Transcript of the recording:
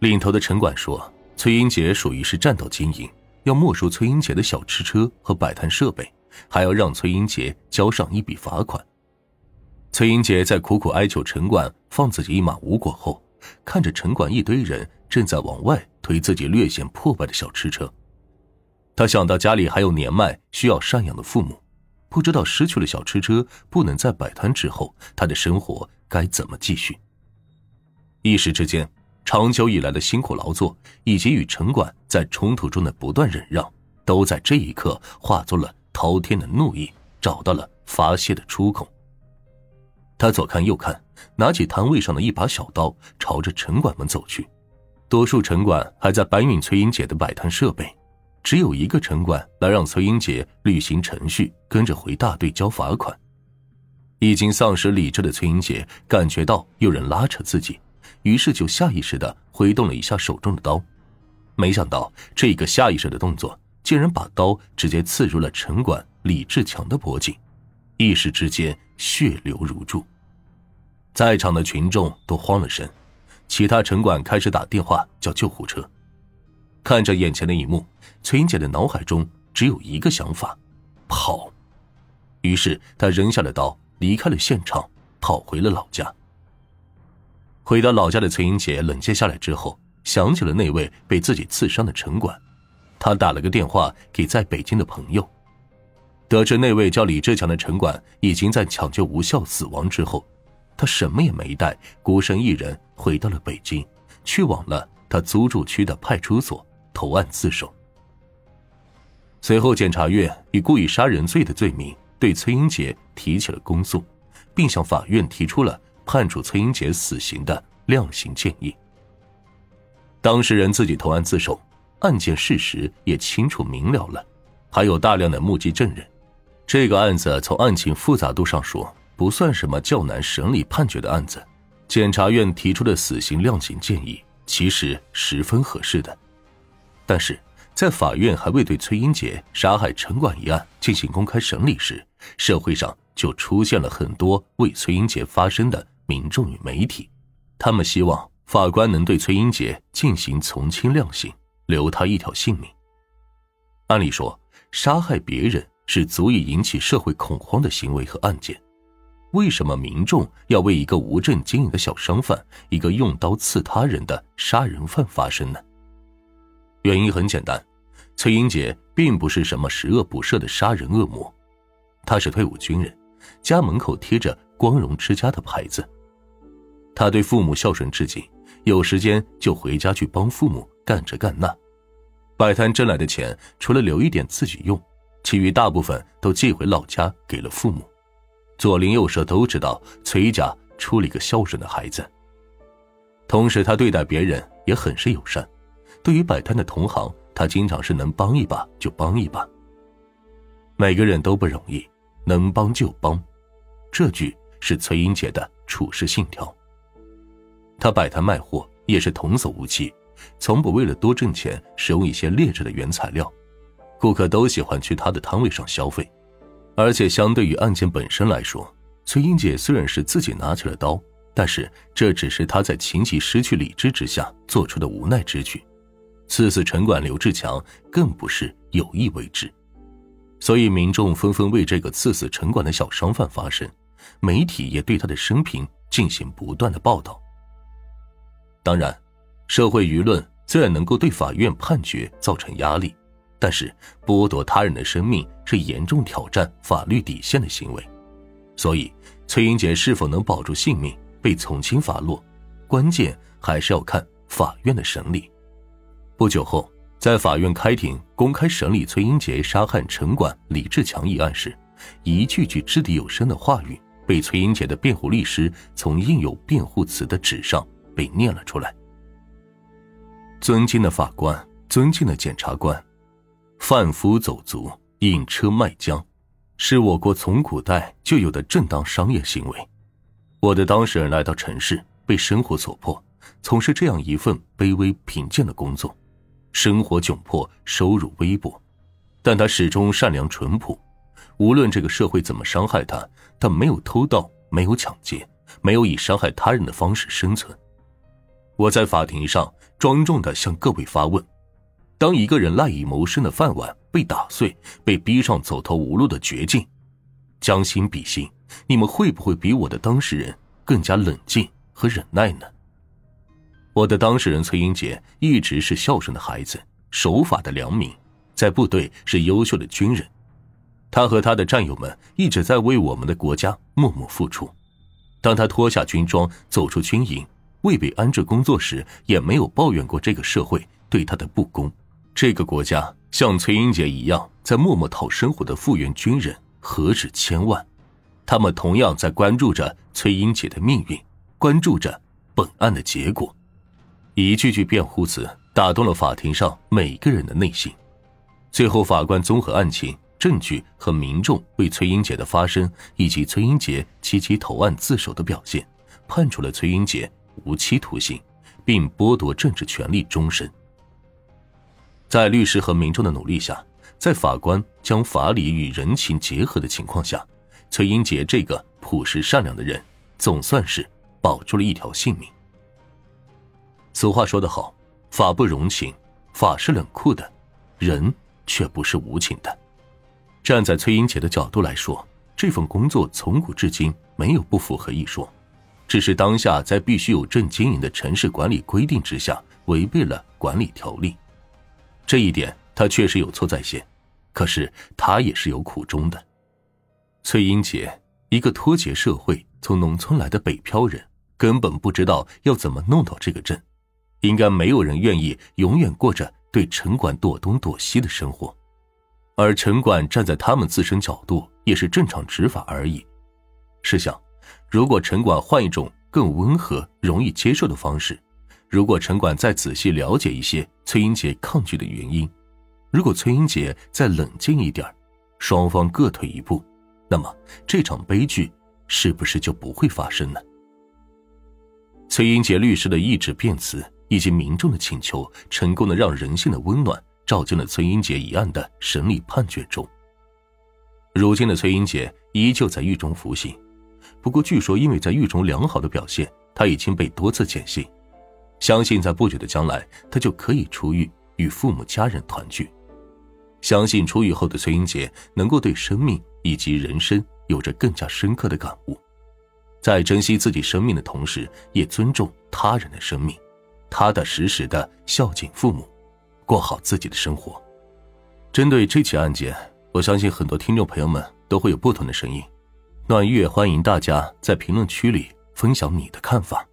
领头的城管说，崔英杰属于是占道经营，要没收崔英杰的小吃车和摆摊设备，还要让崔英杰交上一笔罚款。崔英杰在苦苦哀求城管放自己一马无果后，看着城管一堆人正在往外推自己略显破败的小吃车，他想到家里还有年迈需要赡养的父母，不知道失去了小吃车不能再摆摊之后，他的生活该怎么继续。一时之间，长久以来的辛苦劳作以及与城管在冲突中的不断忍让，都在这一刻化作了滔天的怒意，找到了发泄的出口。他左看右看，拿起摊位上的一把小刀，朝着城管们走去。多数城管还在搬运崔英杰的摆摊设备，只有一个城管来让崔英杰履行程序，跟着回大队交罚款。已经丧失理智的崔英杰感觉到有人拉扯自己，于是就下意识的挥动了一下手中的刀。没想到这个下意识的动作，竟然把刀直接刺入了城管李志强的脖颈。一时之间，血流如注，在场的群众都慌了神，其他城管开始打电话叫救护车。看着眼前的一幕，崔英姐的脑海中只有一个想法：跑。于是她扔下了刀，离开了现场，跑回了老家。回到老家的崔英杰冷静下来之后，想起了那位被自己刺伤的城管，他打了个电话给在北京的朋友。得知那位叫李志强的城管已经在抢救无效死亡之后，他什么也没带，孤身一人回到了北京，去往了他租住区的派出所投案自首。随后，检察院以故意杀人罪的罪名对崔英杰提起了公诉，并向法院提出了判处崔英杰死刑的量刑建议。当事人自己投案自首，案件事实也清楚明了了，还有大量的目击证人。这个案子从案情复杂度上说，不算什么较难审理判决的案子。检察院提出的死刑量刑建议其实十分合适的，但是在法院还未对崔英杰杀害城管一案进行公开审理时，社会上就出现了很多为崔英杰发声的民众与媒体，他们希望法官能对崔英杰进行从轻量刑，留他一条性命。按理说，杀害别人。是足以引起社会恐慌的行为和案件，为什么民众要为一个无证经营的小商贩、一个用刀刺他人的杀人犯发声呢？原因很简单，崔英杰并不是什么十恶不赦的杀人恶魔，他是退伍军人，家门口贴着“光荣之家”的牌子，他对父母孝顺至极，有时间就回家去帮父母干这干那，摆摊挣来的钱，除了留一点自己用。其余大部分都寄回老家给了父母，左邻右舍都知道崔家出了一个孝顺的孩子。同时，他对待别人也很是友善，对于摆摊的同行，他经常是能帮一把就帮一把。每个人都不容易，能帮就帮，这句是崔英杰的处事信条。他摆摊卖货也是童叟无欺，从不为了多挣钱使用一些劣质的原材料。顾客都喜欢去他的摊位上消费，而且相对于案件本身来说，崔英姐虽然是自己拿起了刀，但是这只是她在情急失去理智之下做出的无奈之举。刺死城管刘志强更不是有意为之，所以民众纷纷为这个刺死城管的小商贩发声，媒体也对他的生平进行不断的报道。当然，社会舆论虽然能够对法院判决造成压力。但是剥夺他人的生命是严重挑战法律底线的行为，所以崔英杰是否能保住性命被从轻发落，关键还是要看法院的审理。不久后，在法院开庭公开审理崔英杰杀害城管李志强一案时，一句句掷地有声的话语被崔英杰的辩护律师从印有辩护词的纸上被念了出来。尊敬的法官，尊敬的检察官。贩夫走卒、引车卖浆，是我国从古代就有的正当商业行为。我的当事人来到城市，被生活所迫，从事这样一份卑微贫贱的工作，生活窘迫，收入微薄，但他始终善良淳朴。无论这个社会怎么伤害他，他没有偷盗，没有抢劫，没有以伤害他人的方式生存。我在法庭上庄重的向各位发问：当一个人赖以谋生的饭碗被打碎，被逼上走投无路的绝境，将心比心，你们会不会比我的当事人更加冷静和忍耐呢？我的当事人崔英杰一直是孝顺的孩子，守法的良民，在部队是优秀的军人。他和他的战友们一直在为我们的国家默默付出。当他脱下军装走出军营，未被安置工作时，也没有抱怨过这个社会对他的不公。这个国家像崔英杰一样在默默讨生活的复员军人何止千万，他们同样在关注着崔英杰的命运，关注着本案的结果。一句句辩护词打动了法庭上每个人的内心。最后，法官综合案情。证据和民众为崔英杰的发声，以及崔英杰积极投案自首的表现，判处了崔英杰无期徒刑，并剥夺政治权利终身。在律师和民众的努力下，在法官将法理与人情结合的情况下，崔英杰这个朴实善良的人，总算是保住了一条性命。俗话说得好，法不容情，法是冷酷的，人却不是无情的。站在崔英杰的角度来说，这份工作从古至今没有不符合一说，只是当下在必须有证经营的城市管理规定之下，违背了管理条例。这一点他确实有错在先，可是他也是有苦衷的。崔英杰，一个脱节社会、从农村来的北漂人，根本不知道要怎么弄到这个镇，应该没有人愿意永远过着对城管躲东躲西的生活。而城管站在他们自身角度，也是正常执法而已。试想，如果城管换一种更温和、容易接受的方式，如果城管再仔细了解一些崔英杰抗拒的原因，如果崔英杰再冷静一点，双方各退一步，那么这场悲剧是不是就不会发生呢？崔英杰律师的一纸辩词以及民众的请求，成功的让人性的温暖。照进了崔英杰一案的审理判决中。如今的崔英杰依旧在狱中服刑，不过据说因为在狱中良好的表现，他已经被多次减刑，相信在不久的将来他就可以出狱与父母家人团聚。相信出狱后的崔英杰能够对生命以及人生有着更加深刻的感悟，在珍惜自己生命的同时，也尊重他人的生命，踏踏实实的孝敬父母。过好自己的生活。针对这起案件，我相信很多听众朋友们都会有不同的声音。暖月欢迎大家在评论区里分享你的看法。